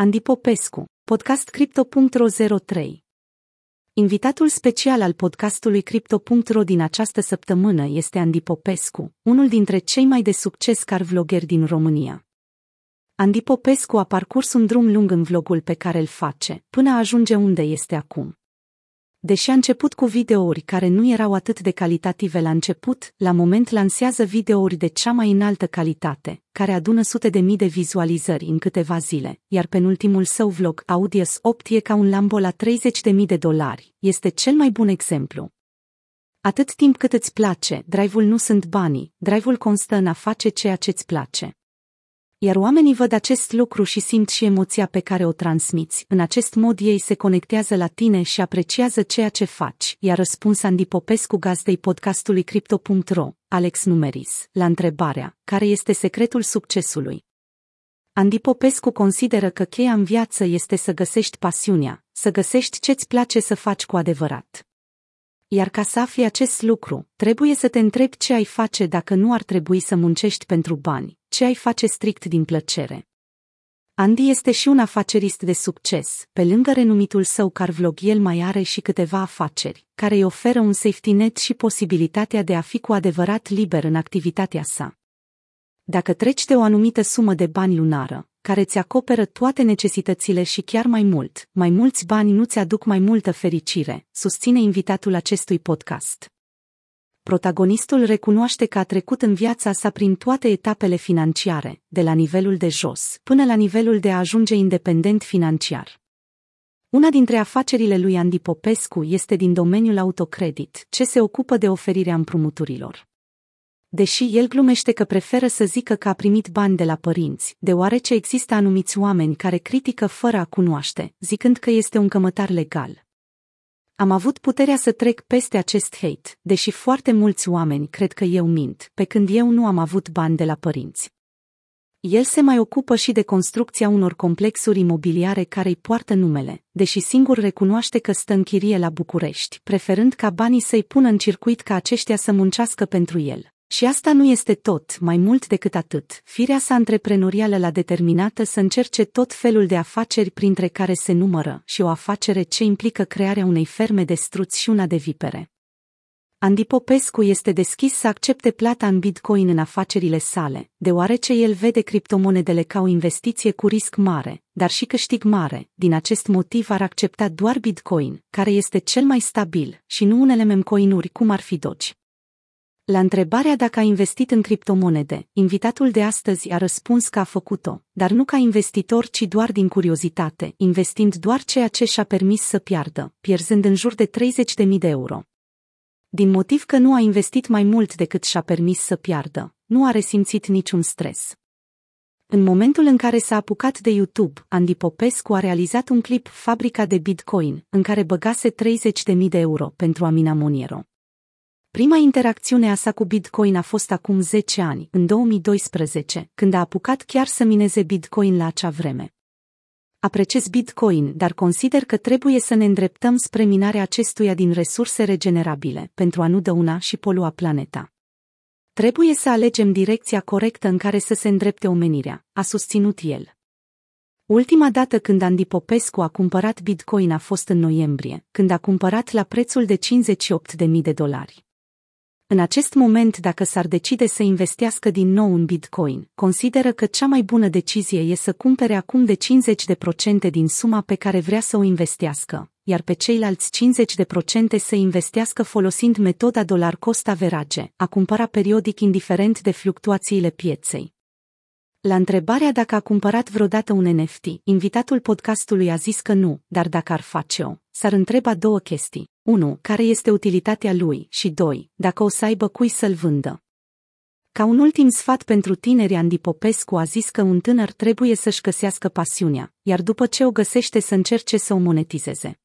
Andy Popescu, podcast Crypto.ro 03. Invitatul special al podcastului Crypto.ro din această săptămână este Andy Popescu, unul dintre cei mai de succes car vloggeri din România. Andy Popescu a parcurs un drum lung în vlogul pe care îl face, până ajunge unde este acum. Deși a început cu videouri care nu erau atât de calitative la început, la moment lansează videouri de cea mai înaltă calitate, care adună sute de mii de vizualizări în câteva zile, iar penultimul său vlog, Audius 8 e ca un Lambo la 30 de mii de dolari, este cel mai bun exemplu. Atât timp cât îți place, drive-ul nu sunt banii, drive-ul constă în a face ceea ce îți place. Iar oamenii văd acest lucru și simt și emoția pe care o transmiți. În acest mod ei se conectează la tine și apreciază ceea ce faci. Iar răspuns Andy Popescu gazdei podcastului Crypto.ro, Alex Numeris, la întrebarea, care este secretul succesului? Andy Popescu consideră că cheia în viață este să găsești pasiunea, să găsești ce-ți place să faci cu adevărat. Iar ca să afli acest lucru, trebuie să te întrebi ce ai face dacă nu ar trebui să muncești pentru bani, ce ai face strict din plăcere. Andy este și un afacerist de succes, pe lângă renumitul său carvlog el mai are și câteva afaceri, care îi oferă un safety net și posibilitatea de a fi cu adevărat liber în activitatea sa. Dacă treci de o anumită sumă de bani lunară, care ți acoperă toate necesitățile și chiar mai mult, mai mulți bani nu ți aduc mai multă fericire, susține invitatul acestui podcast. Protagonistul recunoaște că a trecut în viața sa prin toate etapele financiare, de la nivelul de jos până la nivelul de a ajunge independent financiar. Una dintre afacerile lui Andy Popescu este din domeniul autocredit, ce se ocupă de oferirea împrumuturilor deși el glumește că preferă să zică că a primit bani de la părinți, deoarece există anumiți oameni care critică fără a cunoaște, zicând că este un cămătar legal. Am avut puterea să trec peste acest hate, deși foarte mulți oameni cred că eu mint, pe când eu nu am avut bani de la părinți. El se mai ocupă și de construcția unor complexuri imobiliare care îi poartă numele, deși singur recunoaște că stă în chirie la București, preferând ca banii să-i pună în circuit ca aceștia să muncească pentru el. Și asta nu este tot, mai mult decât atât. Firea sa antreprenorială l-a determinată să încerce tot felul de afaceri printre care se numără și o afacere ce implică crearea unei ferme de struți și una de vipere. Andy Popescu este deschis să accepte plata în Bitcoin în afacerile sale, deoarece el vede criptomonedele ca o investiție cu risc mare, dar și câștig mare. Din acest motiv ar accepta doar Bitcoin, care este cel mai stabil, și nu unele memcoinuri cum ar fi Doge. La întrebarea dacă a investit în criptomonede, invitatul de astăzi a răspuns că a făcut-o, dar nu ca investitor, ci doar din curiozitate, investind doar ceea ce și-a permis să piardă, pierzând în jur de 30.000 de euro. Din motiv că nu a investit mai mult decât și-a permis să piardă, nu a resimțit niciun stres. În momentul în care s-a apucat de YouTube, Andy Popescu a realizat un clip Fabrica de Bitcoin, în care băgase 30.000 de euro pentru a mina Moniero. Prima interacțiune a sa cu Bitcoin a fost acum 10 ani, în 2012, când a apucat chiar să mineze Bitcoin la acea vreme. Apreciez Bitcoin, dar consider că trebuie să ne îndreptăm spre minarea acestuia din resurse regenerabile, pentru a nu dăuna și polua planeta. Trebuie să alegem direcția corectă în care să se îndrepte omenirea, a susținut el. Ultima dată când Andy Popescu a cumpărat Bitcoin a fost în noiembrie, când a cumpărat la prețul de 58.000 de dolari. În acest moment, dacă s-ar decide să investească din nou în Bitcoin, consideră că cea mai bună decizie e să cumpere acum de 50% din suma pe care vrea să o investească, iar pe ceilalți 50% să investească folosind metoda dolar cost average, a cumpăra periodic indiferent de fluctuațiile pieței. La întrebarea dacă a cumpărat vreodată un NFT, invitatul podcastului a zis că nu, dar dacă ar face-o, s-ar întreba două chestii. 1. Care este utilitatea lui? Și 2. Dacă o să aibă cui să-l vândă. Ca un ultim sfat pentru tineri, Andy Popescu a zis că un tânăr trebuie să-și găsească pasiunea, iar după ce o găsește să încerce să o monetizeze.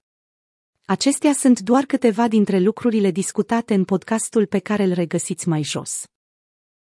Acestea sunt doar câteva dintre lucrurile discutate în podcastul pe care îl regăsiți mai jos.